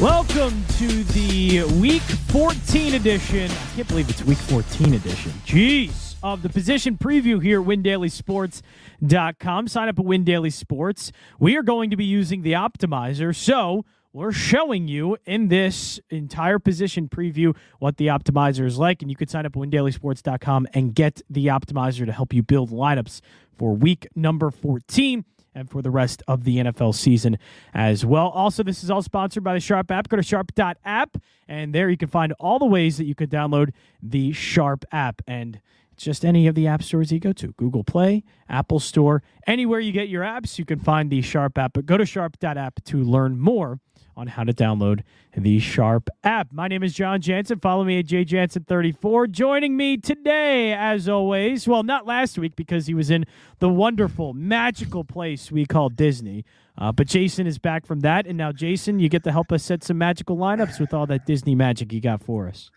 Welcome to the Week 14 edition. I can't believe it's Week 14 edition. Jeez. Of the position preview here at WinDailySports.com. Sign up at WinDailySports. Sports. We are going to be using the optimizer. So we're showing you in this entire position preview what the optimizer is like. And you could sign up at WinDailySports.com and get the optimizer to help you build lineups for week number 14 and for the rest of the NFL season as well. Also, this is all sponsored by the Sharp app. Go to sharp.app, and there you can find all the ways that you can download the Sharp app. And it's just any of the app stores you go to Google Play, Apple Store, anywhere you get your apps, you can find the Sharp app. But go to sharp.app to learn more on how to download the Sharp app. My name is John Jansen. Follow me at jjansen34. Joining me today, as always, well, not last week because he was in the wonderful, magical place we call Disney. Uh, but Jason is back from that. And now, Jason, you get to help us set some magical lineups with all that Disney magic you got for us.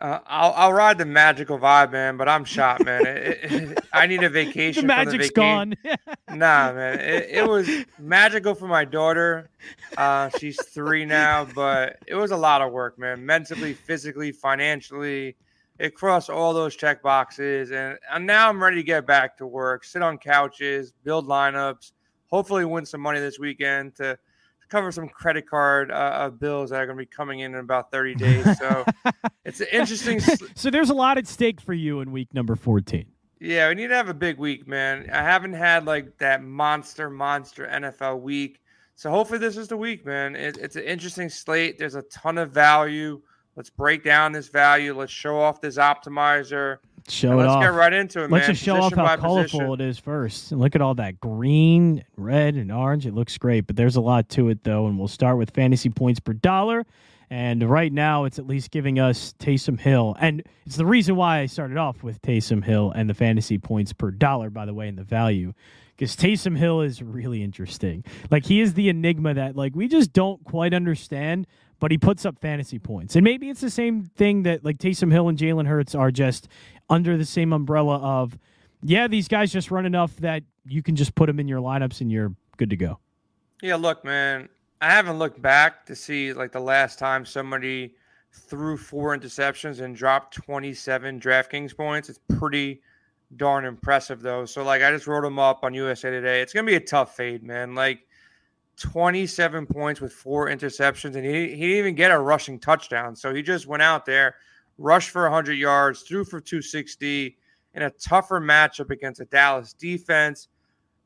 Uh, I'll I'll ride the magical vibe, man. But I'm shot, man. It, it, I need a vacation. the magic's the gone. nah, man. It, it, was magical for my daughter. Uh, she's three now, but it was a lot of work, man. Mentally, physically, financially, it crossed all those check boxes, and, and now I'm ready to get back to work. Sit on couches, build lineups, hopefully win some money this weekend to cover some credit card uh, bills that are going to be coming in in about 30 days. So it's an interesting. so there's a lot at stake for you in week number 14. Yeah, we need to have a big week, man. I haven't had like that monster, monster NFL week. So hopefully this is the week, man. It, it's an interesting slate. There's a ton of value. Let's break down this value. Let's show off this optimizer. Show it let's off. get right into it, let's man. just show position off how colorful position. it is first. And look at all that green, red, and orange. It looks great, but there's a lot to it though. And we'll start with fantasy points per dollar. And right now, it's at least giving us Taysom Hill, and it's the reason why I started off with Taysom Hill and the fantasy points per dollar, by the way, and the value, because Taysom Hill is really interesting. Like he is the enigma that like we just don't quite understand but he puts up fantasy points. And maybe it's the same thing that like Taysom Hill and Jalen Hurts are just under the same umbrella of, yeah, these guys just run enough that you can just put them in your lineups and you're good to go. Yeah, look, man, I haven't looked back to see like the last time somebody threw four interceptions and dropped 27 DraftKings points. It's pretty darn impressive, though. So, like, I just wrote them up on USA Today. It's to be a tough fade, man. Like, 27 points with four interceptions, and he, he didn't even get a rushing touchdown. So he just went out there, rushed for 100 yards, threw for 260 in a tougher matchup against a Dallas defense.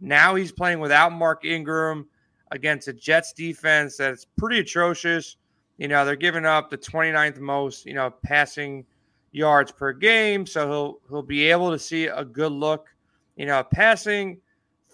Now he's playing without Mark Ingram against a Jets defense that's pretty atrocious. You know, they're giving up the 29th most, you know, passing yards per game. So he'll he'll be able to see a good look, you know, passing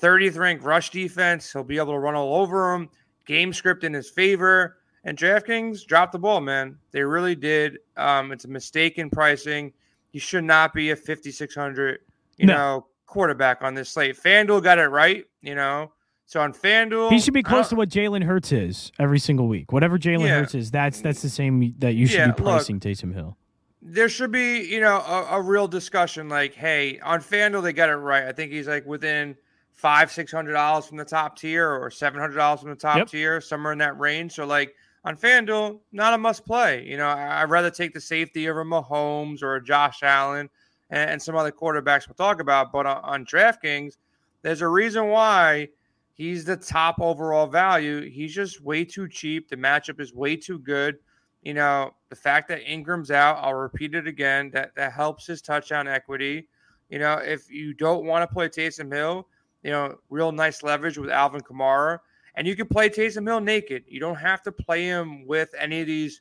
30th ranked rush defense. He'll be able to run all over him. Game script in his favor. And DraftKings dropped the ball, man. They really did. Um, it's a mistake in pricing. He should not be a 5,600, you no. know, quarterback on this slate. FanDuel got it right, you know. So on FanDuel, he should be close to what Jalen Hurts is every single week. Whatever Jalen yeah. Hurts is, that's that's the same that you should yeah, be pricing look, Taysom Hill. There should be, you know, a, a real discussion. Like, hey, on FanDuel they got it right. I think he's like within – five, six hundred dollars from the top tier or seven hundred dollars from the top yep. tier, somewhere in that range. So like on FanDuel, not a must play. You know, I'd rather take the safety of a Mahomes or Josh Allen and, and some other quarterbacks we'll talk about. But on, on DraftKings, there's a reason why he's the top overall value. He's just way too cheap. The matchup is way too good. You know, the fact that Ingram's out, I'll repeat it again, that, that helps his touchdown equity. You know, if you don't want to play Taysom Hill, you know, real nice leverage with Alvin Kamara. And you can play Taysom Hill naked. You don't have to play him with any of these,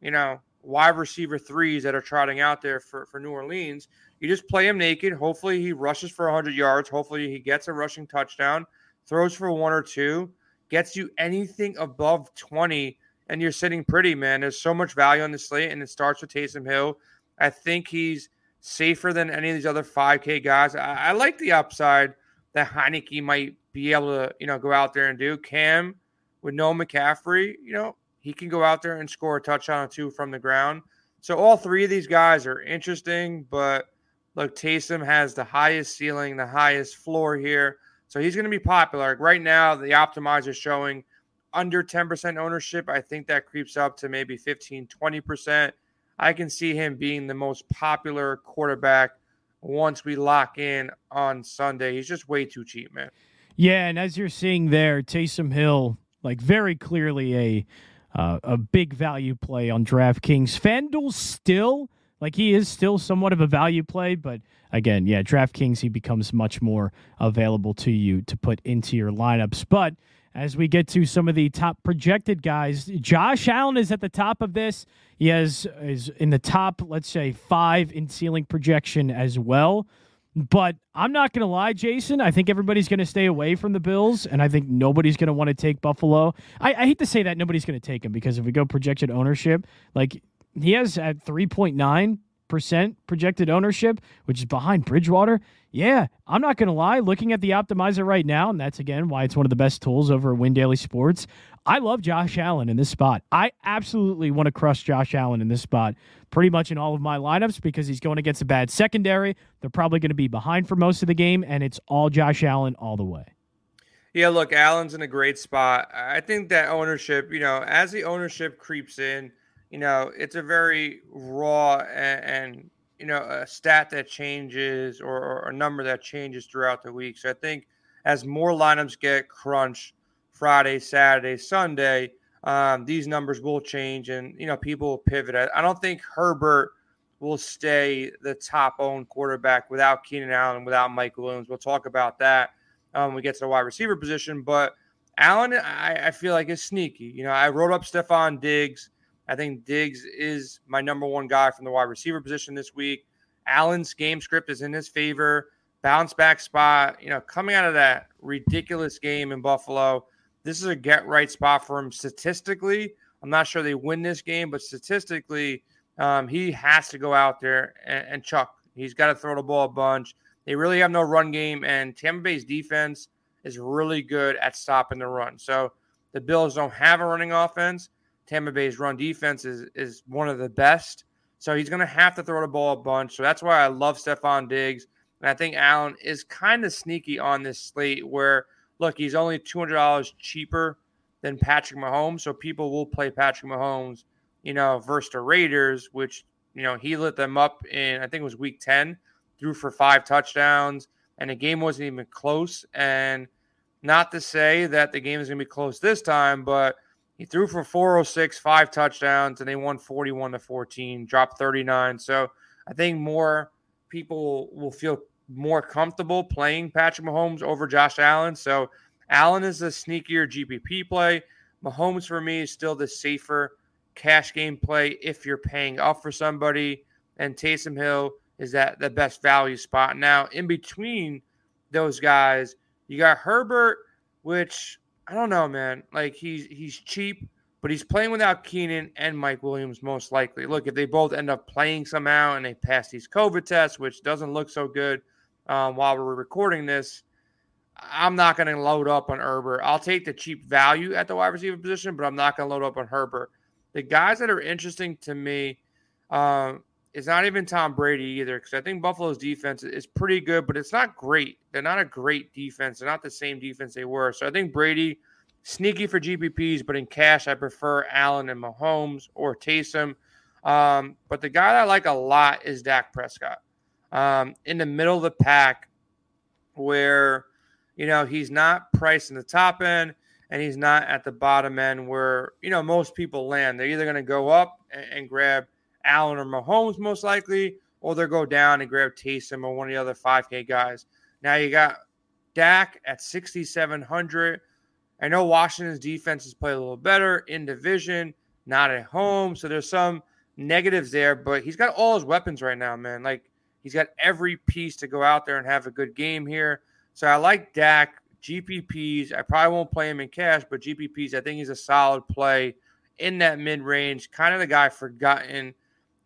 you know, wide receiver threes that are trotting out there for, for New Orleans. You just play him naked. Hopefully he rushes for 100 yards. Hopefully he gets a rushing touchdown, throws for one or two, gets you anything above 20, and you're sitting pretty, man. There's so much value on the slate, and it starts with Taysom Hill. I think he's safer than any of these other 5K guys. I, I like the upside that Heinicke might be able to, you know, go out there and do. Cam with no McCaffrey, you know, he can go out there and score a touchdown or two from the ground. So all three of these guys are interesting, but look, Taysom has the highest ceiling, the highest floor here. So he's going to be popular. Right now, the optimizer is showing under 10% ownership. I think that creeps up to maybe 15, 20%. I can see him being the most popular quarterback once we lock in on Sunday. He's just way too cheap, man. Yeah, and as you're seeing there, Taysom Hill, like very clearly a uh, a big value play on DraftKings. FanDuel still like he is still somewhat of a value play, but again, yeah, DraftKings he becomes much more available to you to put into your lineups. But as we get to some of the top projected guys, Josh Allen is at the top of this. He has is in the top, let's say, five in ceiling projection as well. But I'm not going to lie, Jason. I think everybody's going to stay away from the Bills, and I think nobody's going to want to take Buffalo. I, I hate to say that nobody's going to take him because if we go projected ownership, like he has at 3.9 percent projected ownership, which is behind Bridgewater. Yeah, I'm not going to lie. Looking at the optimizer right now, and that's again why it's one of the best tools over at Win Daily Sports. I love Josh Allen in this spot. I absolutely want to crush Josh Allen in this spot pretty much in all of my lineups because he's going against a bad secondary. They're probably going to be behind for most of the game, and it's all Josh Allen all the way. Yeah, look, Allen's in a great spot. I think that ownership, you know, as the ownership creeps in, you know, it's a very raw and, and you know, a stat that changes or, or, a number that changes throughout the week. So I think as more lineups get crunched Friday, Saturday, Sunday, um, these numbers will change and, you know, people will pivot. I, I don't think Herbert will stay the top owned quarterback without Keenan Allen, without Mike Williams. We'll talk about that um, when we get to the wide receiver position. But Allen, I, I feel like is sneaky. You know, I wrote up Stefon Diggs. I think Diggs is my number one guy from the wide receiver position this week. Allen's game script is in his favor. Bounce back spot, you know, coming out of that ridiculous game in Buffalo, this is a get right spot for him statistically. I'm not sure they win this game, but statistically, um, he has to go out there and, and chuck. He's got to throw the ball a bunch. They really have no run game, and Tampa Bay's defense is really good at stopping the run. So the Bills don't have a running offense. Tampa Bay's run defense is is one of the best. So he's going to have to throw the ball a bunch. So that's why I love Stefon Diggs. And I think Allen is kind of sneaky on this slate where, look, he's only $200 cheaper than Patrick Mahomes. So people will play Patrick Mahomes, you know, versus the Raiders, which, you know, he lit them up in, I think it was week 10, threw for five touchdowns, and the game wasn't even close. And not to say that the game is going to be close this time, but he threw for 406, five touchdowns, and they won 41 to 14, dropped 39. So I think more people will feel more comfortable playing Patrick Mahomes over Josh Allen. So Allen is a sneakier GPP play. Mahomes for me is still the safer cash game play if you're paying up for somebody. And Taysom Hill is that the best value spot. Now, in between those guys, you got Herbert, which I don't know, man. Like he's he's cheap, but he's playing without Keenan and Mike Williams most likely. Look, if they both end up playing somehow and they pass these COVID tests, which doesn't look so good um, while we're recording this, I'm not going to load up on Herbert. I'll take the cheap value at the wide receiver position, but I'm not going to load up on Herbert. The guys that are interesting to me, um, it's not even Tom Brady either, because I think Buffalo's defense is pretty good, but it's not great. They're not a great defense. They're not the same defense they were. So I think Brady, sneaky for GPPs, but in cash, I prefer Allen and Mahomes or Taysom. Um, but the guy that I like a lot is Dak Prescott. Um, in the middle of the pack, where you know he's not priced in the top end and he's not at the bottom end where you know most people land. They're either going to go up and, and grab Allen or Mahomes most likely, or they'll go down and grab Taysom or one of the other 5K guys. Now you got Dak at 6,700. I know Washington's defense has played a little better in division, not at home. So there's some negatives there, but he's got all his weapons right now, man. Like he's got every piece to go out there and have a good game here. So I like Dak. GPPs, I probably won't play him in cash, but GPPs, I think he's a solid play in that mid range. Kind of the guy forgotten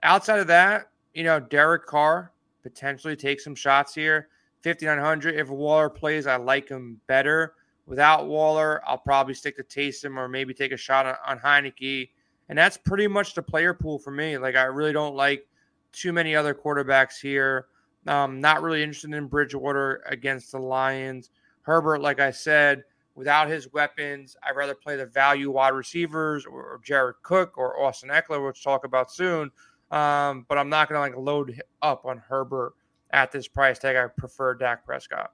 Outside of that, you know, Derek Carr potentially take some shots here. 5,900. If Waller plays, I like him better. Without Waller, I'll probably stick to Taysom or maybe take a shot on, on Heinicke. And that's pretty much the player pool for me. Like, I really don't like too many other quarterbacks here. Um, not really interested in Bridgewater against the Lions. Herbert, like I said, without his weapons, I'd rather play the value wide receivers or, or Jared Cook or Austin Ekeler, which we'll talk about soon. Um, but I'm not going to like load up on Herbert at this price tag. I prefer Dak Prescott.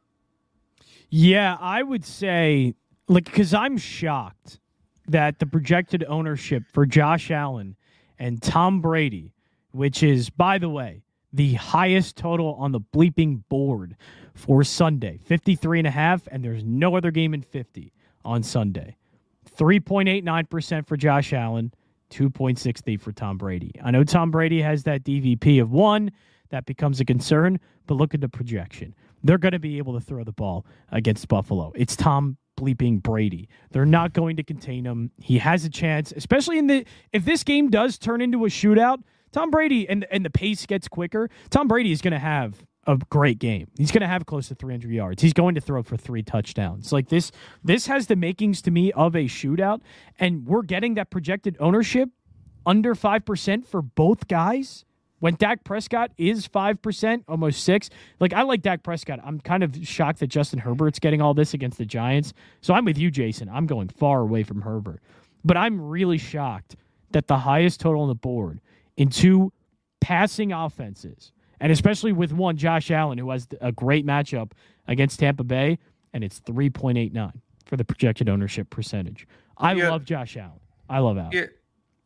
Yeah, I would say like because I'm shocked that the projected ownership for Josh Allen and Tom Brady, which is by the way the highest total on the bleeping board for Sunday, 53 and a half, and there's no other game in 50 on Sunday. 3.89% for Josh Allen, 2.68 for Tom Brady. I know Tom Brady has that DVP of 1, that becomes a concern, but look at the projection. They're going to be able to throw the ball against Buffalo. It's Tom bleeping Brady. They're not going to contain him. He has a chance, especially in the if this game does turn into a shootout, Tom Brady and and the pace gets quicker. Tom Brady is going to have a great game. He's going to have close to 300 yards. He's going to throw for three touchdowns. Like this, this has the makings to me of a shootout, and we're getting that projected ownership under five percent for both guys. When Dak Prescott is five percent, almost six. Like I like Dak Prescott. I'm kind of shocked that Justin Herbert's getting all this against the Giants. So I'm with you, Jason. I'm going far away from Herbert, but I'm really shocked that the highest total on the board in two passing offenses and especially with one Josh Allen who has a great matchup against Tampa Bay, and it's three point eight nine for the projected ownership percentage. I yeah. love Josh Allen. I love Allen. Yeah.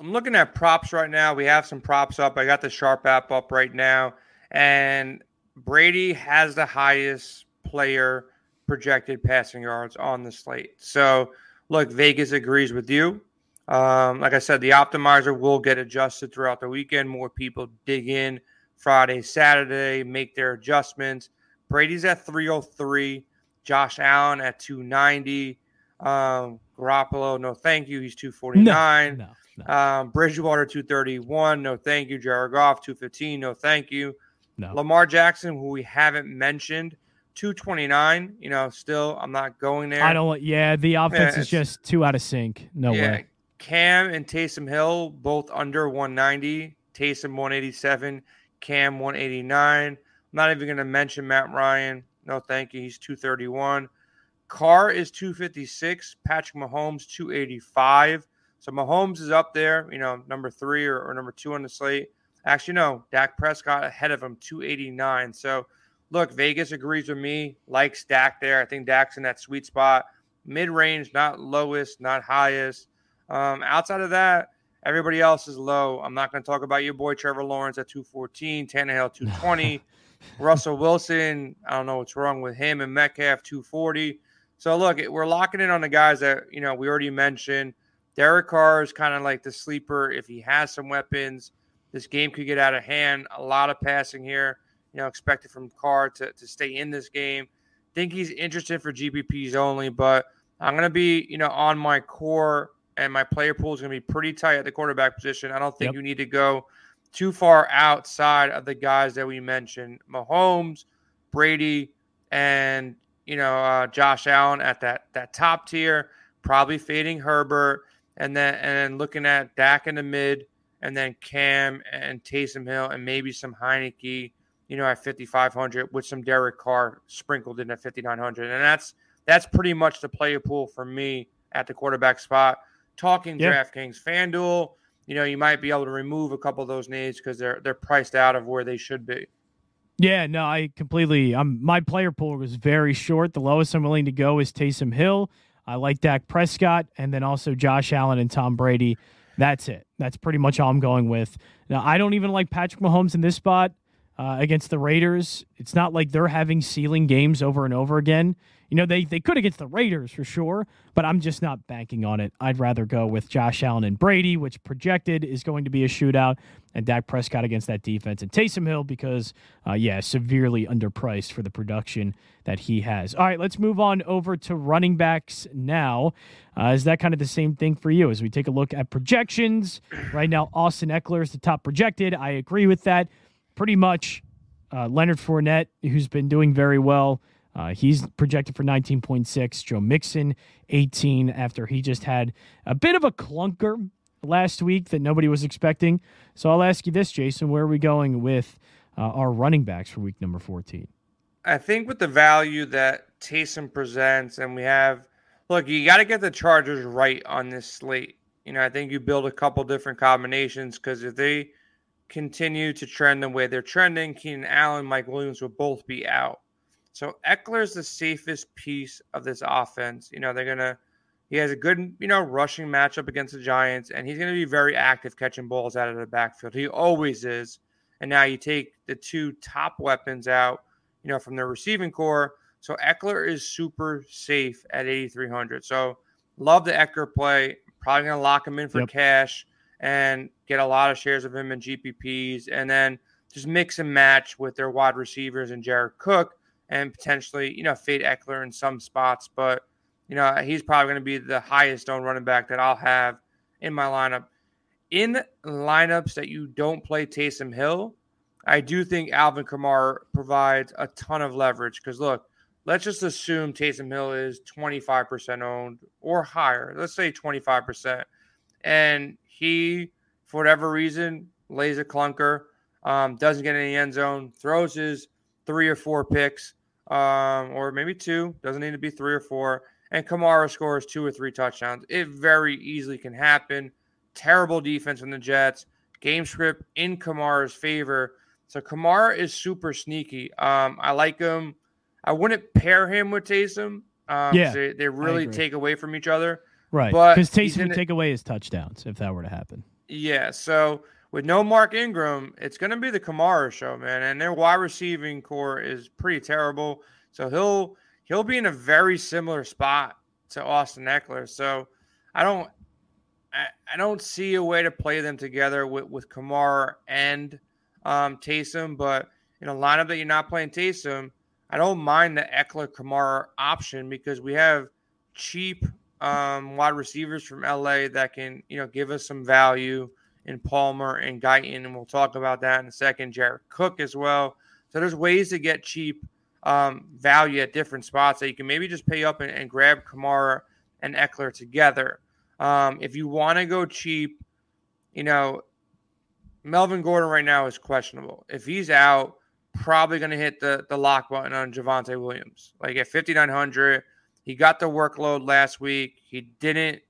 I'm looking at props right now. We have some props up. I got the Sharp app up right now, and Brady has the highest player projected passing yards on the slate. So, look, Vegas agrees with you. Um, like I said, the optimizer will get adjusted throughout the weekend. More people dig in Friday, Saturday, make their adjustments. Brady's at 303, Josh Allen at 290. Um, Garoppolo, no thank you. He's 249. No, no, no. Um, Bridgewater, 231. No thank you. Jared Goff, 215. No thank you. No. Lamar Jackson, who we haven't mentioned, 229. You know, still, I'm not going there. I don't, yeah, the offense yeah, is just too out of sync. No yeah. way. Cam and Taysom Hill, both under 190. Taysom, 187. Cam 189. I'm not even going to mention Matt Ryan. No, thank you. He's 231. Carr is 256. Patrick Mahomes 285. So Mahomes is up there, you know, number three or, or number two on the slate. Actually, no, Dak Prescott ahead of him, 289. So look, Vegas agrees with me, likes Dak there. I think Dak's in that sweet spot. Mid range, not lowest, not highest. Um, outside of that, Everybody else is low. I'm not going to talk about your boy Trevor Lawrence at 214, Tannehill 220, Russell Wilson. I don't know what's wrong with him and Metcalf 240. So look, we're locking in on the guys that you know we already mentioned. Derek Carr is kind of like the sleeper. If he has some weapons, this game could get out of hand. A lot of passing here, you know, expected from Carr to, to stay in this game. Think he's interested for GPPs only, but I'm going to be, you know, on my core and my player pool is going to be pretty tight at the quarterback position. I don't think yep. you need to go too far outside of the guys that we mentioned: Mahomes, Brady, and you know uh, Josh Allen at that that top tier. Probably fading Herbert, and then and then looking at Dak in the mid, and then Cam and Taysom Hill, and maybe some Heinicke. You know, at 5,500 with some Derek Carr sprinkled in at 5,900, and that's that's pretty much the player pool for me at the quarterback spot talking yeah. DraftKings, FanDuel, you know, you might be able to remove a couple of those names because they're they're priced out of where they should be. Yeah, no, I completely. I'm my player pool was very short. The lowest I'm willing to go is Taysom Hill. I like Dak Prescott, and then also Josh Allen and Tom Brady. That's it. That's pretty much all I'm going with. Now, I don't even like Patrick Mahomes in this spot uh, against the Raiders. It's not like they're having ceiling games over and over again. You know, they, they could against the Raiders for sure, but I'm just not banking on it. I'd rather go with Josh Allen and Brady, which projected is going to be a shootout, and Dak Prescott against that defense, and Taysom Hill because, uh, yeah, severely underpriced for the production that he has. All right, let's move on over to running backs now. Uh, is that kind of the same thing for you as we take a look at projections? Right now, Austin Ekeler is the top projected. I agree with that. Pretty much uh, Leonard Fournette, who's been doing very well. Uh, he's projected for 19.6. Joe Mixon, 18, after he just had a bit of a clunker last week that nobody was expecting. So I'll ask you this, Jason. Where are we going with uh, our running backs for week number 14? I think with the value that Taysom presents, and we have look, you got to get the Chargers right on this slate. You know, I think you build a couple different combinations because if they continue to trend the way they're trending, Keenan Allen, Mike Williams will both be out. So Ekeler is the safest piece of this offense. You know, they're gonna he has a good, you know, rushing matchup against the Giants, and he's gonna be very active catching balls out of the backfield. He always is. And now you take the two top weapons out, you know, from the receiving corps. So Ekeler is super safe at 8,300. So love the Ekeler play. Probably going to lock him in for yep. cash and get a lot of shares of him in GPPs. And then just mix and match with their wide receivers and Jared Cook and potentially, you know, fade Ekeler in some spots. But, you know, he's probably going to be the highest owned running back that I'll have in my lineup. In lineups that you don't play Taysom Hill, I do think Alvin Kamara provides a ton of leverage because look, let's just assume Taysom Hill is 25% owned or higher. Let's say 25%. And he, for whatever reason, lays a clunker, um, doesn't get in the end zone, throws his three or four picks, um, or maybe two, doesn't need to be three or four, and Kamara scores two or three touchdowns. It very easily can happen. Terrible defense from the Jets. Game script in Kamara's favor. So Kamara is super sneaky. Um, I like him I wouldn't pair him with Taysom. Um, yeah, they, they really take away from each other. Right, because Taysom would take away his touchdowns if that were to happen. Yeah, so with no Mark Ingram, it's going to be the Kamara show, man, and their wide receiving corps is pretty terrible. So he'll he'll be in a very similar spot to Austin Ekeler. So I don't I, I don't see a way to play them together with with Kamara and um, Taysom, but in a lineup that you're not playing Taysom, I don't mind the Ekeler Kamara option because we have cheap um, wide receivers from LA that can, you know, give us some value in Palmer and Guyton, and we'll talk about that in a second. Jared Cook as well. So there's ways to get cheap um, value at different spots that you can maybe just pay up and, and grab Kamara and Ekeler together. Um, if you want to go cheap, you know, Melvin Gordon right now is questionable. If he's out, probably going to hit the the lock button on Javonte Williams. Like at 5900, he got the workload last week. He didn't,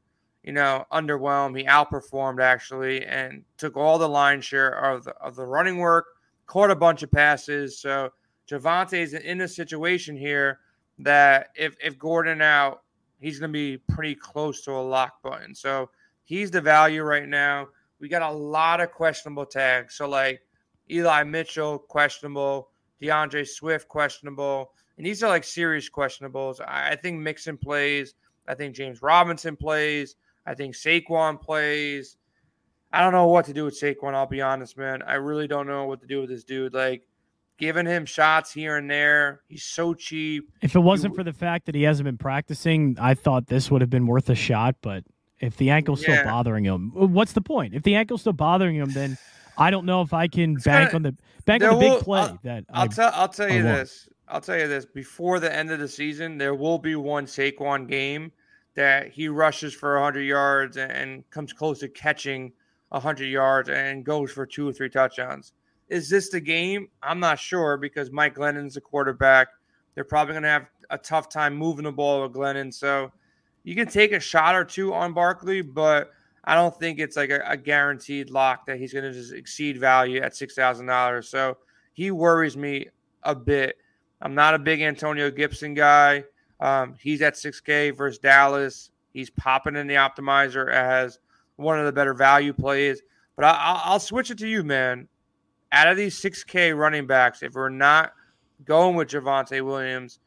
you know, underwhelm. He outperformed actually and took all the line share of the, of the running work, caught a bunch of passes. So Javonte is in a situation here that if if Gordon out, he's going to be pretty close to a lock button. So he's the value right now. We got a lot of questionable tags. So like Eli Mitchell, questionable. DeAndre Swift, questionable. And these are like serious questionables. I think Mixon plays. I think James Robinson plays. I think Saquon plays. I don't know what to do with Saquon, I'll be honest, man. I really don't know what to do with this dude. Like, giving him shots here and there. He's so cheap. If it wasn't for the fact that he hasn't been practicing, I thought this would have been worth a shot. But if the ankle's yeah. still bothering him, what's the point? If the ankle's still bothering him, then I don't know if I can it's bank kinda, on the bank on the big will, play I'll, that I'll I, tell I'll tell you this. I'll tell you this. Before the end of the season, there will be one Saquon game that he rushes for 100 yards and comes close to catching 100 yards and goes for two or three touchdowns. Is this the game? I'm not sure because Mike Glennon's the quarterback. They're probably going to have a tough time moving the ball with Glennon. So you can take a shot or two on Barkley, but I don't think it's like a, a guaranteed lock that he's going to just exceed value at six thousand dollars. So he worries me a bit. I'm not a big Antonio Gibson guy. Um, he's at 6K versus Dallas. He's popping in the optimizer as one of the better value plays. But I, will switch it to you, man. Out of these 6K running backs, if we're not going with Javonte Williams,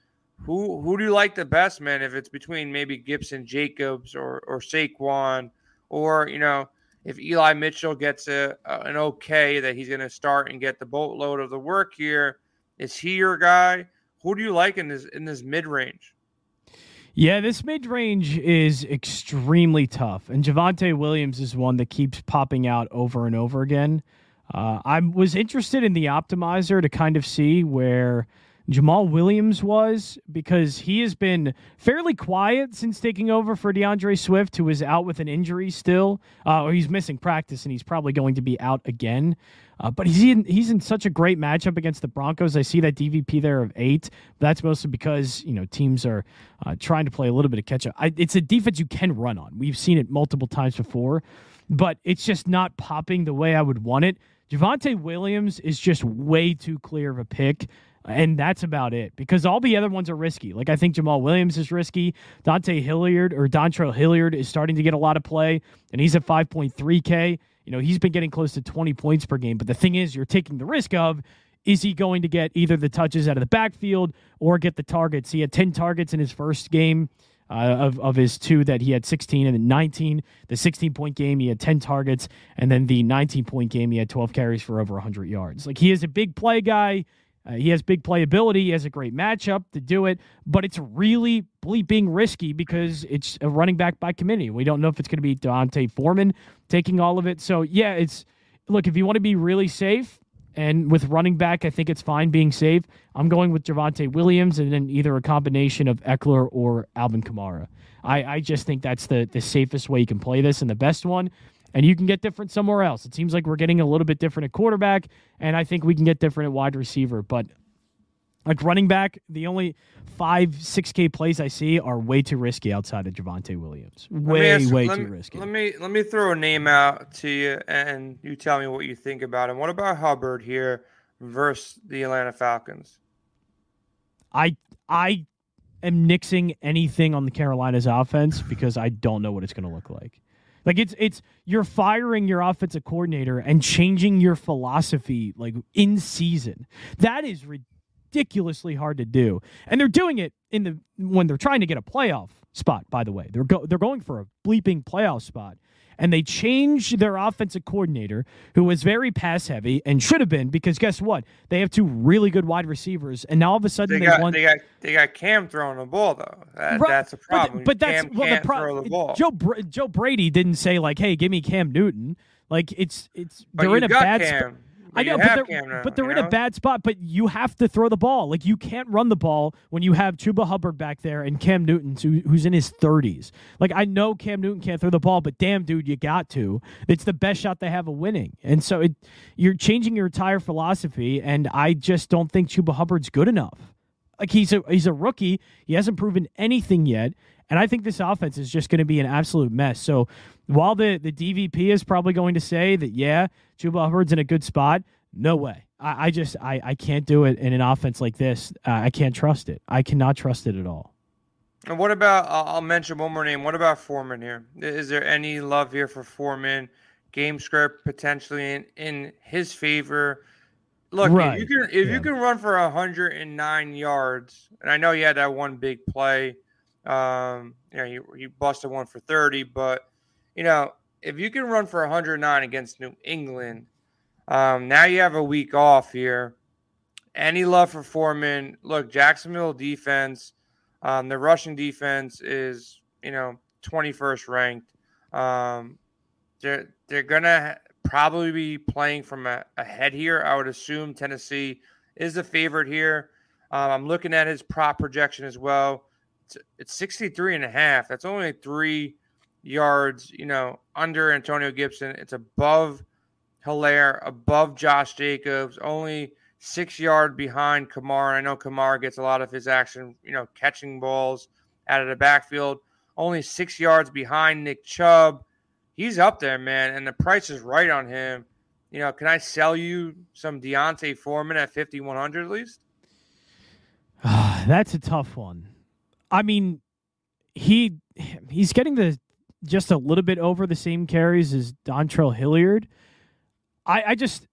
who who do you like the best, man? If it's between maybe Gibson, Jacobs, or or Saquon, or you know if Eli Mitchell gets a, a an okay that he's going to start and get the boatload of the work here, is he your guy? Who do you like in this in this mid range? Yeah, this mid range is extremely tough, and Javonte Williams is one that keeps popping out over and over again. Uh, I was interested in the optimizer to kind of see where Jamaal Williams was because he has been fairly quiet since taking over for DeAndre Swift, who is out with an injury still, uh, or he's missing practice and he's probably going to be out again. Uh, but he's in, he's in such a great matchup against the Broncos. I see that DVP there of eight. That's mostly because you know teams are uh, trying to play a little bit of catch up. I, it's a defense you can run on. We've seen it multiple times before, but it's just not popping the way I would want it. Javonte Williams is just way too clear of a pick. And that's about it because all the other ones are risky. Like I think Jamaal Williams is risky. Dante Hilliard or Dontrell Hilliard is starting to get a lot of play, and he's at 5.3K. You know, he's been getting close to 20 points per game. But the thing is, you're taking the risk of is he going to get either the touches out of the backfield or get the targets? He had 10 targets in his first game. Uh, of, of his two that he had 16 and then 19. The 16 point game, he had 10 targets. And then the 19 point game, he had 12 carries for over 100 yards. Like he is a big play guy. Uh, he has big playability. He has a great matchup to do it, but it's really bleeping risky because it's a running back by committee. We don't know if it's going to be D'Onta Foreman taking all of it. So, yeah, it's look, if you want to be really safe, and with running back, I think it's fine being safe. I'm going with Javonte Williams and then either a combination of Ekeler or Alvin Kamara. I, I just think that's the, the safest way you can play this and the best one and you can get different somewhere else. It seems like we're getting a little bit different at quarterback, and I think we can get different at wide receiver. But like running back, the only five, six K plays I see are way too risky outside of Javonte Williams. Way, ask, way too me, risky. Let me let me throw a name out to you, and you tell me what you think about him. What about Hubbard here versus the Atlanta Falcons? I I am nixing anything on the Carolinas offense because I don't know what it's going to look like. Like it's it's you're firing your offensive coordinator and changing your philosophy like in season. That is ridiculously hard to do. And they're doing it in the when they're trying to get a playoff spot, by the way. They're go, they're going for a bleeping playoff spot and they changed their offensive coordinator, who was very pass heavy and should have been because guess what? They have two really good wide receivers, and now all of a sudden they, they got won. they got they got Cam throwing the ball though. That, right. That's a problem. But, but that's Cam well, the problem. Joe Br- Joe Brady didn't say like, "Hey, give me Cam Newton." Like it's it's but they're in a bad spot. I know, but they're, but they're in know? a bad spot. But you have to throw the ball. Like you can't run the ball when you have Chuba Hubbard back there and Cam Newton, who, who's in his thirties. Like I know Cam Newton can't throw the ball, but damn, dude, you got to. It's the best shot they have of winning, and so it, you're changing your entire philosophy. And I just don't think Chuba Hubbard's good enough. Like he's a he's a rookie. He hasn't proven anything yet. And I think this offense is just going to be an absolute mess. So while the, the DVP is probably going to say that, yeah, Chuba Hubbard's in a good spot, no way. I, I just I, I can't do it in an offense like this. Uh, I can't trust it. I cannot trust it at all. And what about? I'll mention one more name. What about Foreman here? Is there any love here for Foreman? Game script potentially in, in his favor. Look, right. if you can if yeah. you can run for 109 yards, and I know you had that one big play, um, you know, you, you busted one for 30, but you know, if you can run for 109 against New England, um, now you have a week off here. Any love for Foreman? Look, Jacksonville defense, um, the rushing defense is you know 21st ranked. Um, they're they're gonna probably be playing from a, ahead here. I would assume Tennessee is the favorite here. Um, I'm looking at his prop projection as well. It's, it's 63 and a half. That's only three yards, you know, under Antonio Gibson. It's above Helaire above Josh Jacobs, only six yard behind Kamara. I know Kamara gets a lot of his action, you know, catching balls out of the backfield. Only six yards behind Nick Chubb. He's up there, man, and the price is right on him. You know, can I sell you some D'Onta Foreman at fifty one hundred at least? That's a tough one. I mean, he he's getting the just a little bit over the same carries as Dontrell Hilliard. I, I just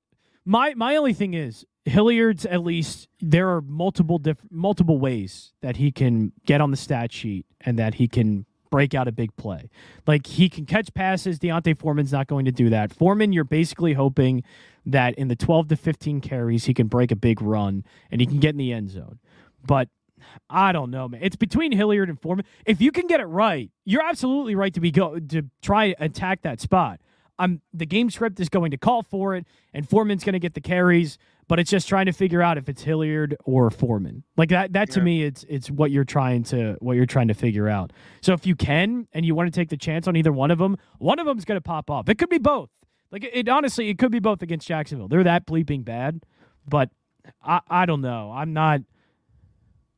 my my only thing is Hilliard's at least there are multiple diff, multiple ways that he can get on the stat sheet and that he can break out a big play. Like he can catch passes. D'Onta Foreman's not going to do that. Foreman, you're basically hoping that in the 12 to 15 carries he can break a big run and he can get in the end zone. But I don't know, man. It's between Hilliard and Foreman. If you can get it right, you're absolutely right to be go to try attack that spot. I'm the game script is going to call for it, and Foreman's going to get the carries. but it's just trying to figure out if it's Hilliard or Foreman. Like that that to yeah. me it's it's what you're trying to what you're trying to figure out. So if you can and you want to take the chance on either one of them, one of them's going to pop off. It could be both. Like it, it honestly it could be both against Jacksonville. They're that bleeping bad, but I I don't know. I'm not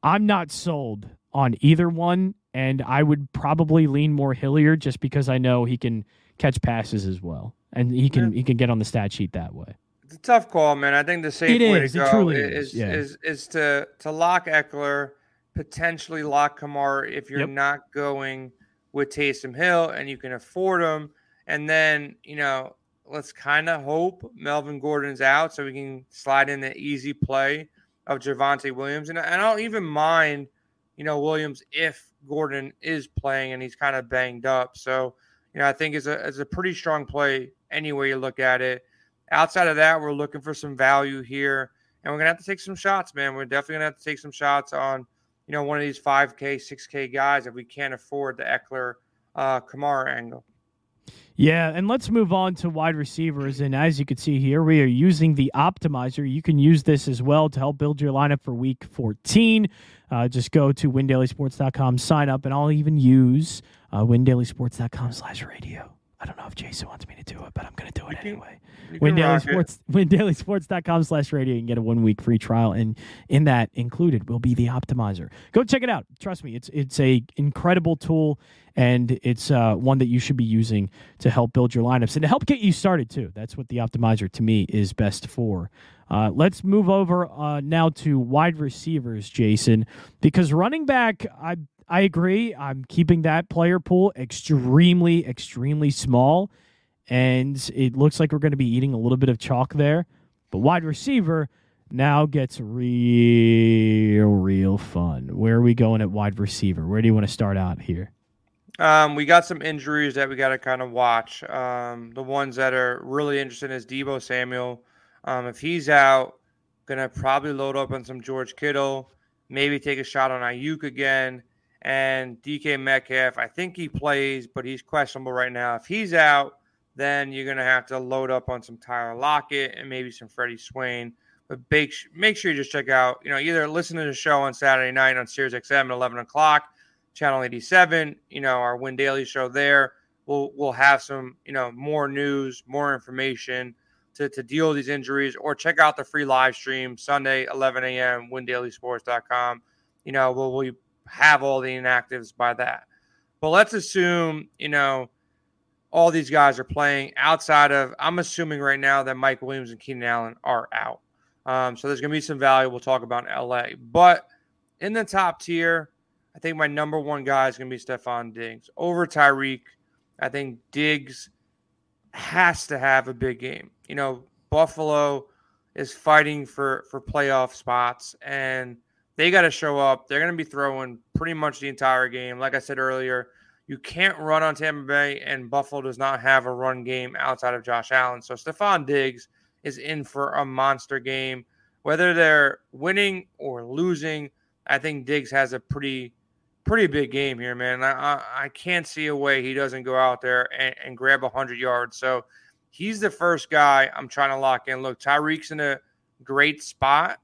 I'm not sold on either one and I would probably lean more Hilliard just because I know he can catch passes as well. And he can yeah. he can get on the stat sheet that way. It's a tough call, man. I think the safe it way is. to go is is, yeah. is, is to to lock Ekeler, potentially lock Kamara if you're yep. not going with Taysom Hill and you can afford him. And then, you know, let's kind of hope Melvin Gordon's out so we can slide in the easy play of Javonte Williams. And, and I don't even mind, you know, Williams if Gordon is playing and he's kind of banged up. So, you know, I think it's a, it's a pretty strong play any way you look at it. Outside of that, we're looking for some value here, and we're gonna have to take some shots, man. We're definitely gonna have to take some shots on, you know, one of these 5K, 6K guys if we can't afford the Ekeler, uh, Kamara angle. Yeah, and let's move on to wide receivers. And as you can see here, we are using the optimizer. You can use this as well to help build your lineup for week 14. Uh, just go to windailysports.com, sign up, and I'll even use uh, windailysports.com slash radio. I don't know if Jason wants me to do it, but I'm going to do it anyway. Win Daily Sports, windailysports.com slash radio. You can get a one week free trial. And in that included will be the optimizer. Go check it out. Trust me, it's it's a incredible tool and it's uh, one that you should be using to help build your lineups and to help get you started too. That's what the optimizer to me is best for. Uh, let's move over uh, now to wide receivers, Jason, because running back, I I agree. I'm keeping that player pool extremely, extremely small. And it looks like we're going to be eating a little bit of chalk there. But wide receiver now gets real, real fun. Where are we going at wide receiver? Where do you want to start out here? Um, we got some injuries that we got to kind of watch. Um, the ones that are really interesting is Debo Samuel. Um, if he's out, gonna probably load up on some George Kittle, maybe take a shot on Aiyuk again and DK Metcalf. I think he plays, but he's questionable right now. If he's out, then you're going to have to load up on some Tyler Lockett and maybe some Freddie Swain. But make, make sure you just check out, you know, either listen to the show on Saturday night on Sirius XM at 11 o'clock, channel 87, you know, our Win Daily show there. We'll, we'll have some, you know, more news, more information to, to deal with these injuries, or check out the free live stream Sunday, 11 a.m., windailysports.com. You know, we'll, we'll have all the inactives by that. But let's assume, you know, all these guys are playing outside of, I'm assuming right now that Mike Williams and Keenan Allen are out. Um, so there's going to be some value we'll talk about in LA. But in the top tier, I think my number one guy is going to be Stefon Diggs over Tyreek. I think Diggs has to have a big game. You know, Buffalo is fighting for for playoff spots, and they got to show up. They're going to be throwing pretty much the entire game. Like I said earlier, you can't run on Tampa Bay, and Buffalo does not have a run game outside of Josh Allen. So Stefon Diggs is in for a monster game. Whether they're winning or losing, I think Diggs has a pretty pretty big game here, man. I, I, I can't see a way he doesn't go out there and, and grab 100 yards. So he's the first guy I'm trying to lock in. Look, Tyreek's in a great spot.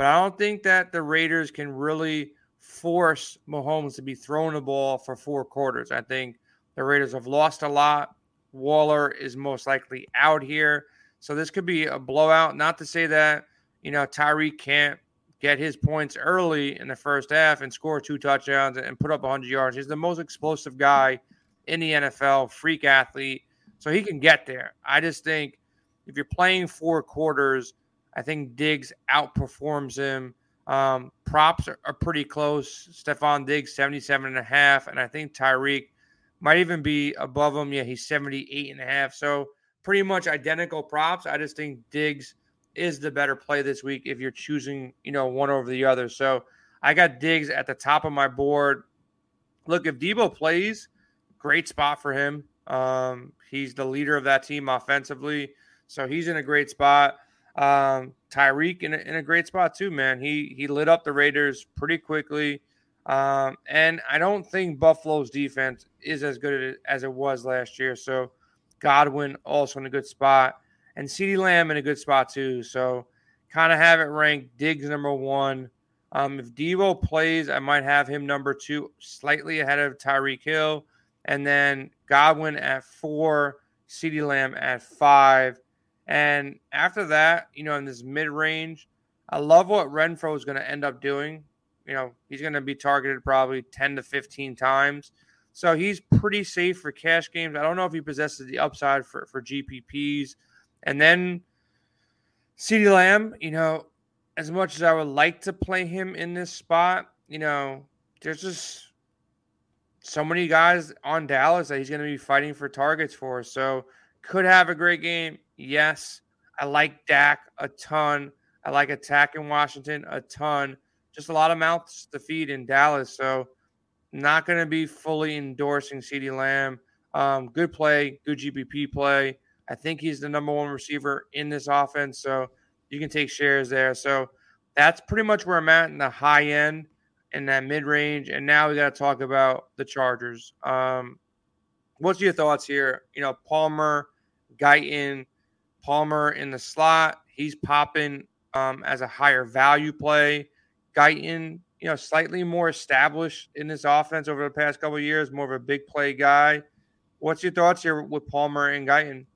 But I don't think that the Raiders can really force Mahomes to be throwing the ball for four quarters. I think the Raiders have lost a lot. Waller is most likely out here. So this could be a blowout. Not to say that, you know, Tyreek can't get his points early in the first half and score two touchdowns and put up 100 yards. He's the most explosive guy in the NFL, freak athlete. So he can get there. I just think if you're playing four quarters, I think Diggs outperforms him. Um, props are, are, pretty close. Stefon Diggs, 77 and a half. And I think Tyreek might even be above him. Yeah, he's 78 and a half. So pretty much identical props. I just think Diggs is the better play this week if you're choosing, you know, one over the other. So I got Diggs at the top of my board. Look, if Debo plays, great spot for him. Um, he's the leader of that team offensively. So he's in a great spot. Um, Tyreek in a, in a great spot too, man. He he lit up the Raiders pretty quickly. Um, and I don't think Buffalo's defense is as good as it was last year. So Godwin also in a good spot, and CeeDee Lamb in a good spot too. So kind of have it ranked Diggs number one. Um, if Debo plays, I might have him number two, slightly ahead of Tyreek Hill, and then Godwin at four, CeeDee Lamb at five. And after that, you know, in this mid range, I love what Renfrow is going to end up doing. You know, he's going to be targeted probably 10 to 15 times. So he's pretty safe for cash games. I don't know if he possesses the upside for, for GPPs. And then CeeDee Lamb, you know, as much as I would like to play him in this spot, you know, there's just so many guys on Dallas that he's going to be fighting for targets for. So could have a great game. Yes. I like Dak a ton. I like attacking Washington a ton. Just a lot of mouths to feed in Dallas. So not going to be fully endorsing CeeDee Lamb. Um, good play, good GPP play. I think he's the number one receiver in this offense. So you can take shares there. So that's pretty much where I'm at in the high end in that mid range. And now we got to talk about the Chargers. Um, what's your thoughts here? You know, Palmer, Guyton, Palmer in the slot. He's popping um, as a higher value play. Guyton, you know, slightly more established in this offense over the past couple years, more of a big play guy. What's your thoughts here with Palmer and Guyton?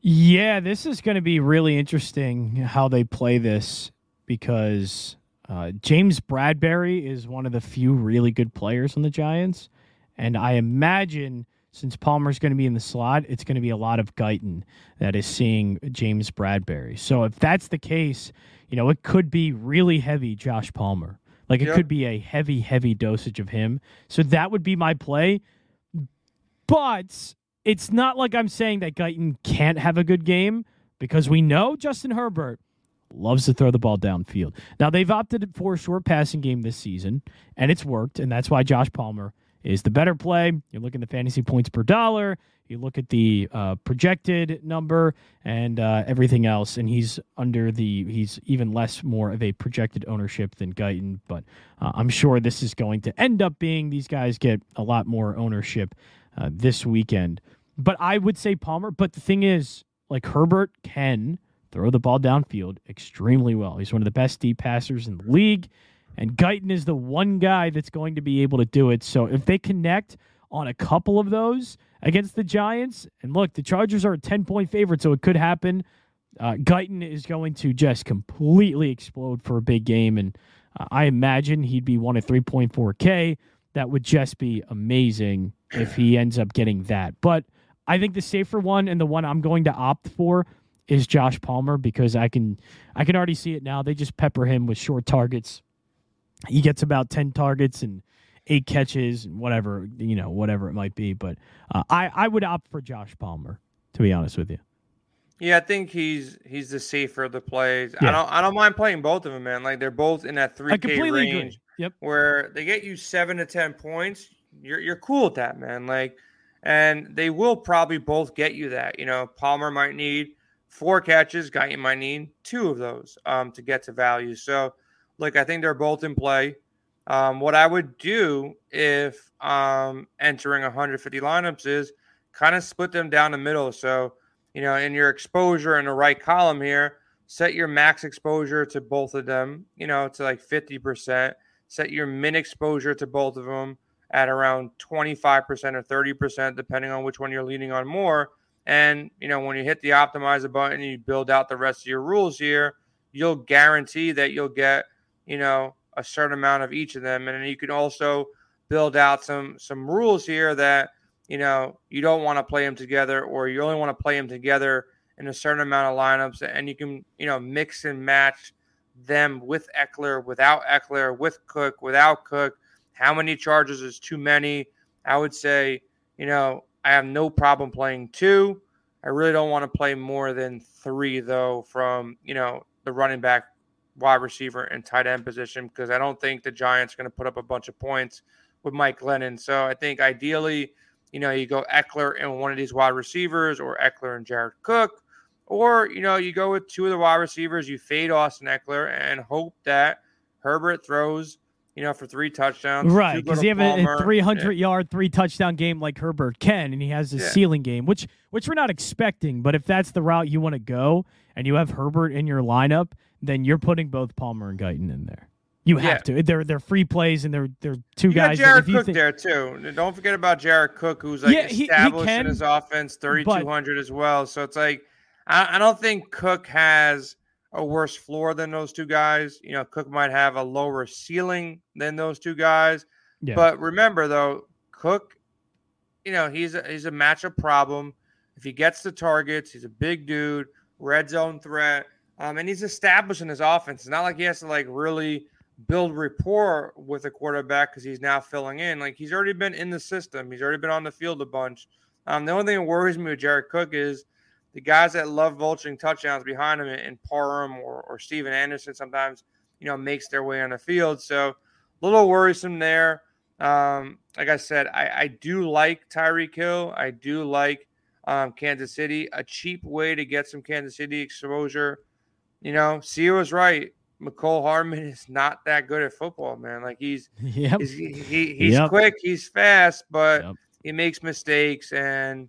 Yeah, this is going to be really interesting how they play this because uh, James Bradberry is one of the few really good players on the Giants. And I imagine since Palmer's going to be in the slot, it's going to be a lot of Guyton that is seeing James Bradberry. So if that's the case, you know, it could be really heavy Josh Palmer. Like it yep. could be a heavy, heavy dosage of him. So that would be my play. But it's not like I'm saying that Guyton can't have a good game because we know Justin Herbert loves to throw the ball downfield. Now they've opted for a short passing game this season, and it's worked, and that's why Josh Palmer is the better play. You look at the fantasy points per dollar, you look at the uh, projected number, and uh, everything else, and he's under the he's even less more of a projected ownership than Guyton. But uh, I'm sure this is going to end up being these guys get a lot more ownership uh, this weekend. But I would say Palmer. But the thing is, like Herbert can throw the ball downfield extremely well. He's one of the best deep passers in the league. And Guyton is the one guy that's going to be able to do it. So if they connect on a couple of those against the Giants, and look, the Chargers are a 10 point favorite, so it could happen. Uh, Guyton is going to just completely explode for a big game. And uh, I imagine he'd be one of 3.4K. That would just be amazing if he ends up getting that. But I think the safer one and the one I'm going to opt for is Josh Palmer because I can I can already see it now. They just pepper him with short targets. He gets about ten targets and eight catches and whatever you know whatever it might be. But uh, I I would opt for Josh Palmer to be honest with you. Yeah, I think he's he's the safer of the plays. Yeah. I don't I don't mind playing both of them, man. Like they're both in that three K range. Agree. Yep. Where they get you seven to ten points, you're you're cool with that, man. Like, and they will probably both get you that. You know, Palmer might need four catches, Guyton might need two of those um, to get to value. So, look, I think they're both in play. Um, what I would do if um, entering 150 lineups is kind of split them down the middle. So, you know, in your exposure in the right column here, set your max exposure to both of them, you know, to like 50%. Set your min exposure to both of them at around 25% or 30%, depending on which one you're leaning on more. And, you know, when you hit the optimizer button and you build out the rest of your rules here, you'll guarantee that you'll get, you know, a certain amount of each of them. And then you can also build out some some rules here that, you know, you don't want to play them together or you only want to play them together in a certain amount of lineups. And you can, you know, mix and match them with Ekeler, without Ekeler, with Cook, without Cook. How many Chargers is too many? I would say, you know, I have no problem playing two. I really don't want to play more than three, though, from, you know, the running back, wide receiver, and tight end position, because I don't think the Giants are going to put up a bunch of points with Mike Glennon. So I think ideally, you know, you go Ekeler and one of these wide receivers or Ekeler and Jared Cook or, you know, you go with two of the wide receivers, you fade Austin Ekeler and hope that Herbert throws, you know, for three touchdowns. Right. Because he have a 300 yeah. yard, three touchdown game like Herbert can, and he has a yeah. ceiling game, which which we're not expecting. But if that's the route you want to go and you have Herbert in your lineup, then you're putting both Palmer and Guyton in there. You have Yeah. to. They're they're free plays and they're they're two You guys. Jared Cook think- there too. Don't forget about Jared Cook, who's like Yeah, he- he established can, in his offense, thirty two hundred as well. So it's like I, I don't think Cook has a worse floor than those two guys. You know, Cook might have a lower ceiling than those two guys. Yeah. But remember though, Cook, you know, he's a he's a matchup problem. If he gets the targets, he's a big dude, red zone threat, um, and he's established in his offense. It's not like he has to like really build rapport with a quarterback because he's now filling in. Like he's already been in the system. He's already been on the field a bunch. Um, the only thing that worries me with Jared Cook is the guys that love vulturing touchdowns behind him and Parham or, or Stephen Anderson sometimes, you know, makes their way on the field. So a little worrisome there. Um, like I said, I, I do like Tyreek Hill. I do like um, Kansas City. A cheap way to get some Kansas City exposure. You know, Sia was right. Mecole Hardman is not that good at football, man. Like he's yep. he's he, he- he's Yep. quick, he's fast, but Yep. he makes mistakes. And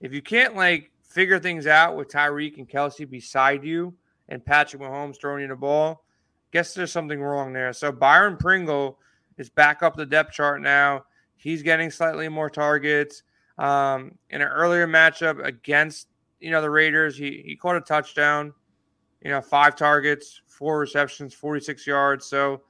if you can't like figure things out with Tyreek and Kelce beside you and Patrick Mahomes throwing you the ball, guess there's something wrong there. So Byron Pringle is back up the depth chart now. He's getting slightly more targets. Um, in an earlier matchup against you know the Raiders, he he caught a touchdown. You know, five targets, four receptions, 46 yards. So,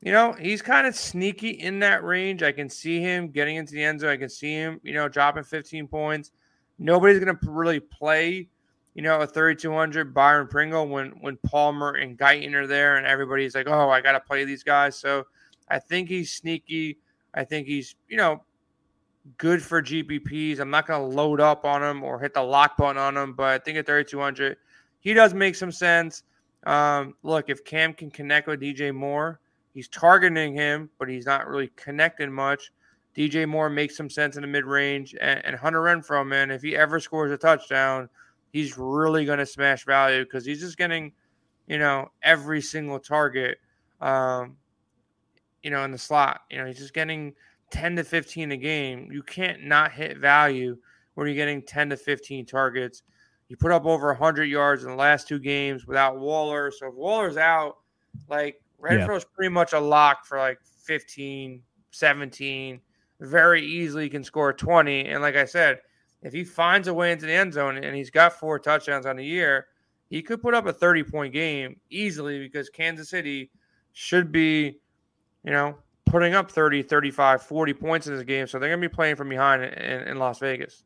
you know, he's kind of sneaky in that range. I can see him getting into the end zone. I can see him, you know, dropping 15 points. Nobody's going to really play, you know, a 3,200 Byron Pringle when when Palmer and Guyton are there and everybody's like, oh, I got to play these guys. So I think he's sneaky. I think he's, you know, good for GPPs. I'm not going to load up on him or hit the lock button on him, but I think at 3,200, he does make some sense. Um, look, if Cam can connect with DJ Moore, he's targeting him, but he's not really connecting much. DJ Moore makes some sense in the mid range, and, and Hunter Renfrow, man, if he ever scores a touchdown, he's really going to smash value because he's just getting, you know, every single target, um, you know, in the slot. You know, he's just getting 10 to 15 a game. You can't not hit value when you're getting 10 to 15 targets. You put up over 100 yards in the last two games without Waller. So if Waller's out, like Renfrow's pretty much a lock for like 15, 17. Very easily can score 20. And like I said, if he finds a way into the end zone and he's got four touchdowns on the year, he could put up a 30 point game easily because Kansas City should be, you know, putting up 30, 35, 40 points in this game. So they're going to be playing from behind in, in Las Vegas.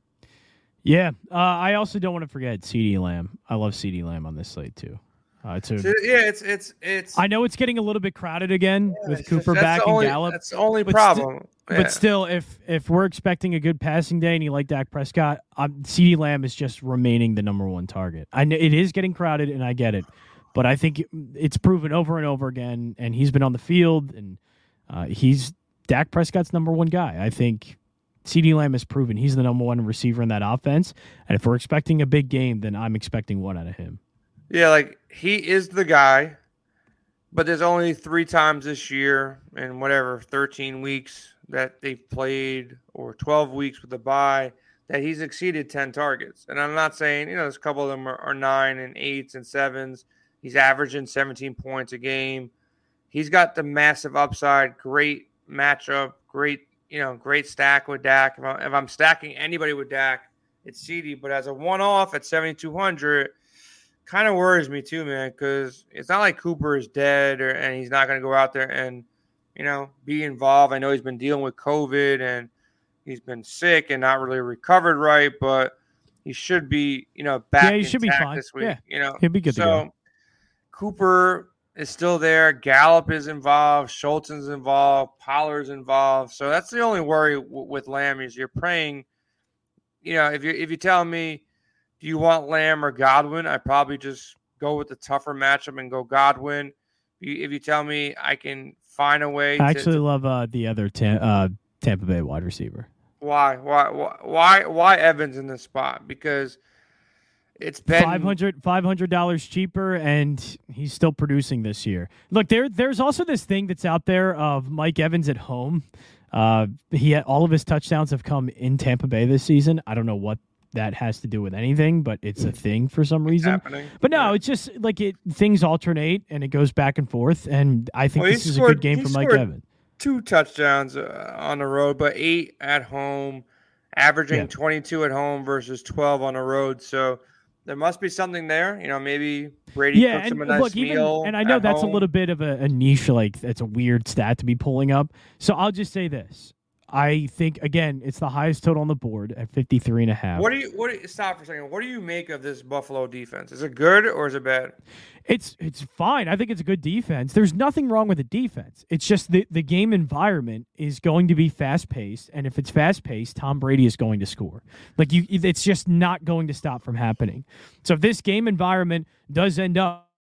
Yeah. Uh, I also don't want to forget CeeDee Lamb. I love CeeDee Lamb on this slate too. Uh, it's a, yeah, it's it's it's. I know it's getting a little bit crowded again with Cooper just- back only, and Gallup. That's the only But problem. Yeah. But still, if if we're expecting a good passing day and you like Dak Prescott, um, CeeDee Lamb is just remaining the number one target. I know it is getting crowded, and I get it, but I think it's proven over and over again. And he's been on the field, and uh, he's Dak Prescott's number one guy. I think CeeDee Lamb has proven he's the number one receiver in that offense. And if we're expecting a big game, then I'm expecting one out of him. Yeah, like he is the guy, but there's only three times this year in whatever 13 weeks that they've played or 12 weeks with the bye that he's exceeded 10 targets. And I'm not saying, you know, there's a couple of them are, are nine and eights and sevens. He's averaging 17 points a game. He's got the massive upside, great matchup, great, you know, great stack with Dak. If, I, if I'm stacking anybody with Dak, it's CeeDee. But as a one off at 7,200, kind of worries me too, man, because it's not like Cooper is dead or and he's not going to go out there and you know be involved. I know he's been dealing with COVID and he's been sick and not really recovered right, but he should be you know back. Yeah, he should be fine. this week. Yeah. You know He'll be good to So go. Cooper is still there. Gallup is involved. Schultzen's involved. Pollard's involved. So that's the only worry w- with Lamb is you're praying. You know, if you if you tell me, do you want Lamb or Godwin? I probably just go with the tougher matchup and go Godwin. If you, if you tell me I can find a way, I actually to- love uh, the other Tam- uh, Tampa Bay wide receiver. why why why why why Evans in this spot because it's been 500 dollars cheaper, and he's still producing this year. Look, there there's also this thing that's out there of Mike Evans at home. Uh, he had, all of his touchdowns have come in Tampa Bay this season. I don't know what that has to do with anything, but it's a thing for some reason. But no, Yeah. it's just like it things alternate and it goes back and forth. And I think Well, this is a good game for Mike Evans. two touchdowns uh, on the road, but eight at home, averaging Yeah. 22 at home versus 12 on the road. So there must be something there. You know, maybe Brady Yeah, cooks and him a nice look, even and I know that's home. a little bit of a, a niche, like that's a weird stat to be pulling up. So I'll just say this. I think again, it's the highest total on the board at 53 and a half. What do you? What? Do you, stop for a second. What do you make of this Buffalo defense? Is it good or is it bad? It's it's fine. I think it's a good defense. There's nothing wrong with the defense. It's just the the game environment is going to be fast paced, and if it's fast paced, Tom Brady is going to score. Like you, it's just not going to stop from happening. So if this game environment does end up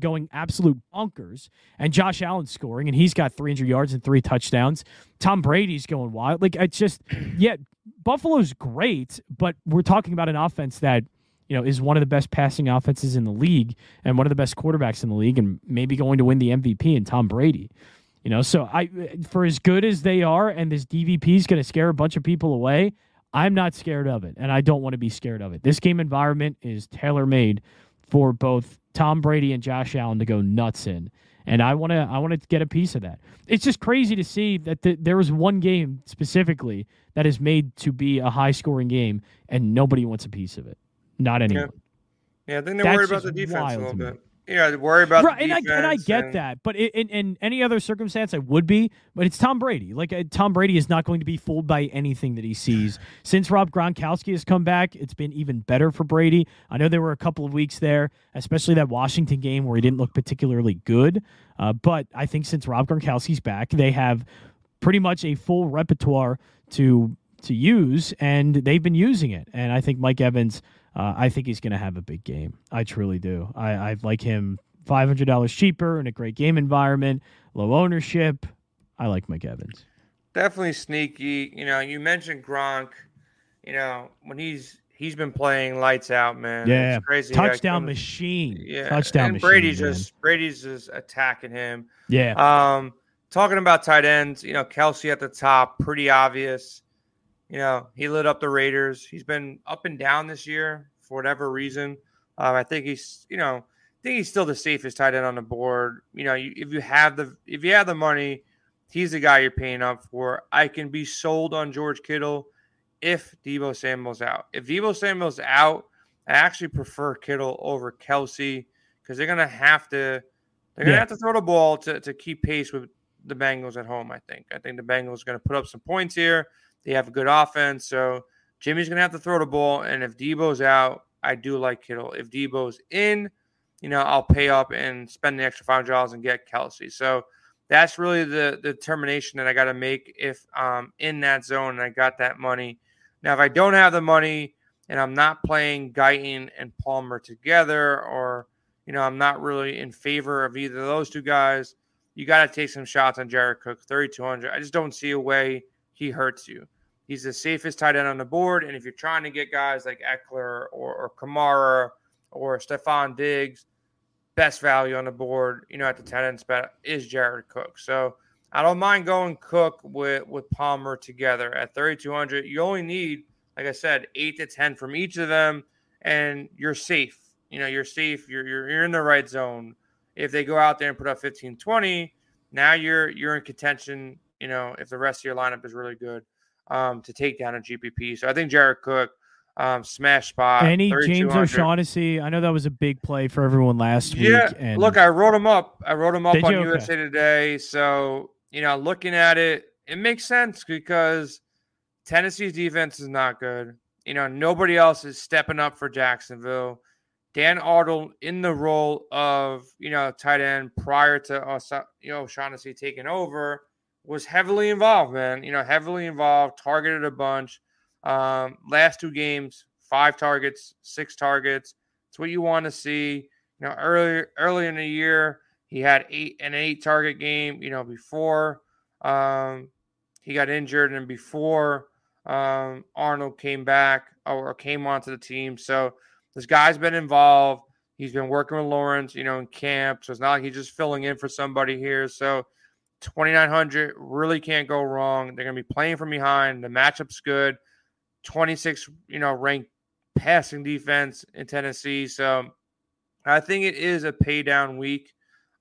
going absolute bonkers and Josh Allen scoring and he's got 300 yards and three touchdowns, Tom Brady's going wild. Like it's just yeah, Buffalo's great, but we're talking about an offense that you know, is one of the best passing offenses in the league and one of the best quarterbacks in the league and maybe going to win the MVP and Tom Brady. You know, so I for as good as they are and this DVP is going to scare a bunch of people away, I'm not scared of it and I don't want to be scared of it. This game environment is tailor-made for both Tom Brady and Josh Allen to go nuts in. And I want to I want to get a piece of that. It's just crazy to see that the, there was one game specifically that is made to be a high-scoring game and nobody wants a piece of it. Not anyone. Yeah, I think they're That's worried about the defense a little bit. Yeah, worry about right, the and I and I get and- that, but in, in any other circumstance, I would be. But it's Tom Brady. Like uh, Tom Brady is not going to be fooled by anything that he sees. Since Rob Gronkowski has come back, it's been even better for Brady. I know there were a couple of weeks there, especially that Washington game where he didn't look particularly good. Uh, but I think since Rob Gronkowski's back, they have pretty much a full repertoire to to use, and they've been using it. And I think Mike Evans, uh, I think he's going to have a big game. I truly do. I, I like him five hundred dollars cheaper in a great game environment, low ownership. I like Mike Evans. definitely sneaky. You know, you mentioned Gronk. You know, when he's he's been playing lights out, man. Yeah, it's crazy. Touchdown machine. Yeah, touchdown and machine. Brady's man. just Brady's just attacking him. yeah. Um, talking about tight ends, you know, Kelce at the top, pretty obvious. You know, he lit up the Raiders. He's been up and down this year for whatever reason. Um, I think he's, you know, I think he's still the safest tight end on the board. You know, you, if you have the if you have the money, he's the guy you're paying up for. I can be sold on George Kittle if Debo Samuel's out. If Debo Samuel's out, I actually prefer Kittle over Kelce because they're gonna have to they're gonna Yeah. have to throw the ball to, to keep pace with the Bengals at home. I think. I think the Bengals are gonna put up some points here. They have a good offense, so Jimmy's gonna have to throw the ball. And if Debo's out, I do like Kittle. If Debo's in, you know, I'll pay up and spend the extra five dollars and get Kelce. So that's really the, the determination that I got to make if I'm in that zone and I got that money. Now, if I don't have the money and I'm not playing Guyton and Palmer together, or you know, I'm not really in favor of either of those two guys, you got to take some shots on Jared Cook, 3,200. I just don't see a way he hurts you. He's the safest tight end on the board, and if you're trying to get guys like Ekeler or, or Kamara or Stefon Diggs, best value on the board, you know, at the tight end spot is Jared Cook. So I don't mind going Cook with with Palmer together at 3,200. You only need, like I said, eight to ten from each of them, and you're safe. You know, you're safe. You're you're, you're in the right zone. If they go out there and put up 15, 20, now you're you're in contention. You know, if the rest of your lineup is really good, um, to take down a GPP. So I think Jared Cook, um, smash spot. Any James O'Shaughnessy? I know that was a big play for everyone last Yeah, week. And look, I wrote him up. I wrote him up Did on you? Okay. USA Today. So you know, looking at it, it makes sense because Tennessee's defense is not good. You know, nobody else is stepping up for Jacksonville. Dan Arnold in the role of you know tight end prior to you know, Shaughnessy taking over was heavily involved, man. You know, heavily involved, targeted a bunch. Um, last two games, five targets, six targets. It's what you want to see. You know, earlier early in the year, he had eight an eight target game. You know, before um, he got injured and before um, Arnold came back or came onto the team. So this guy's been involved. He's been working with Lawrence, you know, in camp. So it's not like he's just filling in for somebody here. So 2,900 really can't go wrong. They're going to be playing from behind. The matchup's good. 26, you know, ranked passing defense in Tennessee. So I think it is a pay down week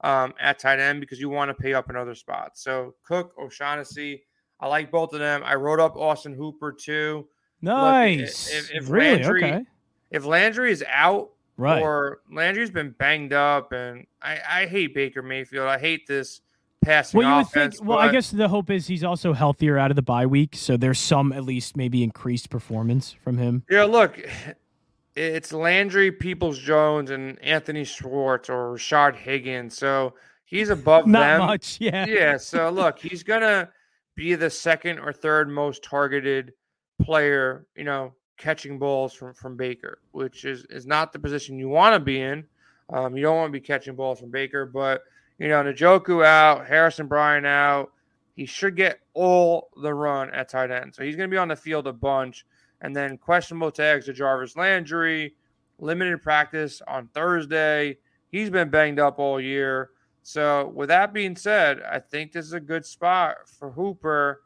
um, at tight end because you want to pay up in other spots. So Cook, O'Shaughnessy, I like both of them. I wrote up Austin Hooper too. Nice. Look, if, if really? Landry, okay. If Landry is out, Right. or Landry's been banged up, and I, I hate Baker Mayfield. I hate this passing Well, you would think. Well, I guess the hope is he's also healthier out of the bye week, so there's some at least maybe increased performance from him. Yeah, look, it's Landry, Peoples Jones, and Anthony Schwartz or Rashard Higgins. So he's above Not them. much, yeah. Yeah. So look, he's gonna be the second or third most targeted player, you know, catching balls from from Baker, which is is not the position you want to be in. Um, you don't want to be catching balls from Baker, but you know, Njoku out, Harrison Bryant out. He should get all the run at tight end. So he's going to be on the field a bunch. And then questionable tags to Jarvis Landry, limited practice on Thursday. He's been banged up all year. So with that being said, I think this is a good spot for Hooper,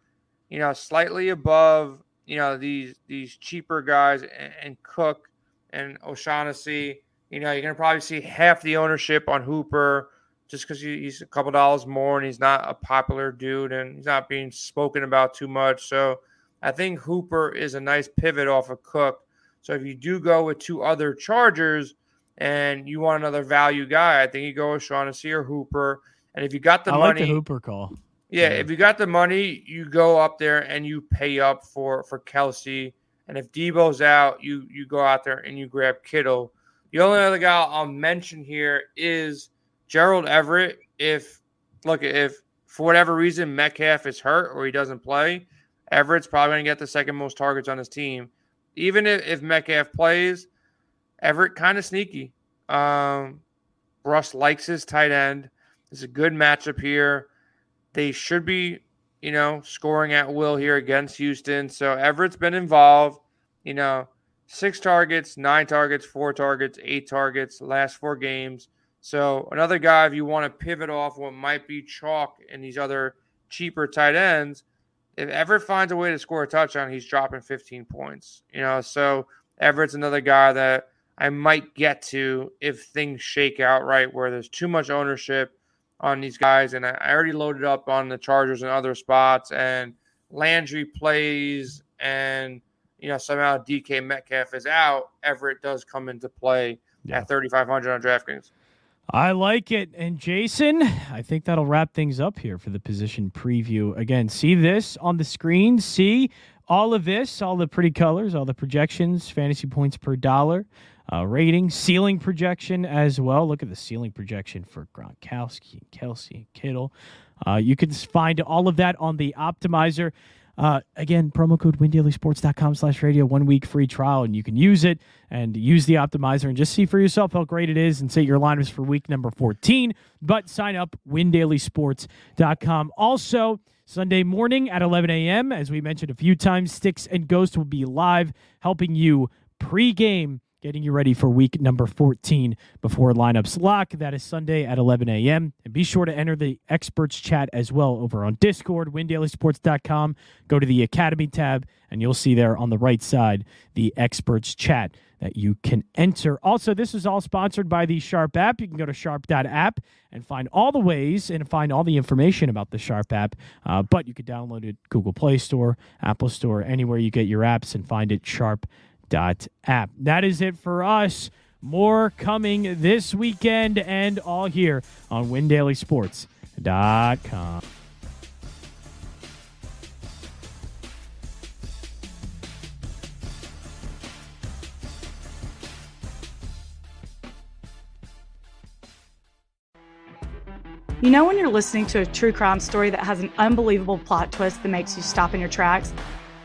you know, slightly above, you know, these these cheaper guys and, and Cook and O'Shaughnessy. You know, you're gonna probably see half the ownership on Hooper just because he's a couple dollars more and he's not a popular dude and he's not being spoken about too much. So I think Hooper is a nice pivot off of Cook. So if you do go with two other Chargers and you want another value guy, I think you go with Shaughnessy or Hooper. And if you got the I like money, the Hooper call. yeah, Yeah. if you got the money, you go up there and you pay up for for Kelce. And if Debo's out, you you go out there and you grab Kittle. The only other guy I'll mention here is Gerald Everett. If look, if for whatever reason Metcalf is hurt or he doesn't play, Everett's probably going to get the second most targets on his team. Even if, if Metcalf plays, Everett kind of sneaky. Um, Russ likes his tight end. It's a good matchup here. They should be, you know, scoring at will here against Houston. So Everett's been involved. You know, six targets, nine targets, four targets, eight targets, last four games. So another guy, if you want to pivot off what might be chalk in these other cheaper tight ends, if Everett finds a way to score a touchdown, he's dropping 15 points. You know, so Everett's another guy that I might get to if things shake out right, where there's too much ownership on these guys. And I, I already loaded up on the Chargers and other spots, and Landry plays, and you know somehow DK Metcalf is out. Everett does come into play Yeah. at 3,500 on DraftKings. I like it. And Jason, I think that'll wrap things up here for the position preview. Again, see this on the screen. See all of this, all the pretty colors, all the projections, fantasy points per dollar, uh, rating, ceiling projection as well. Look at the ceiling projection for Gronkowski Kelce Kittle. Uh, you can find all of that on the optimizer. Uh, again, promo code windailysports.com slash radio, one week free trial, and you can use it and use the optimizer and just see for yourself how great it is and set your lineups for week number 14. But sign up, windailysports.com. Also, Sunday morning at 11 a.m., as we mentioned a few times, Sticks and Ghost will be live helping you pregame getting you ready for week number 14 before lineups lock. That is Sunday at 11 a.m. And be sure to enter the experts chat as well over on Discord, windailysports.com. Go to the Academy tab, and you'll see there on the right side the experts chat that you can enter. Also, this is all sponsored by the Sharp app. You can go to sharp.app and find all the ways and find all the information about the Sharp app. Uh, but you could download it Google Play Store, Apple Store, anywhere you get your apps and find it sharp dot app. That is it for us. More coming this weekend and all here on WinDailySports.com. You know, when you're listening to a true crime story that has an unbelievable plot twist that makes you stop in your tracks?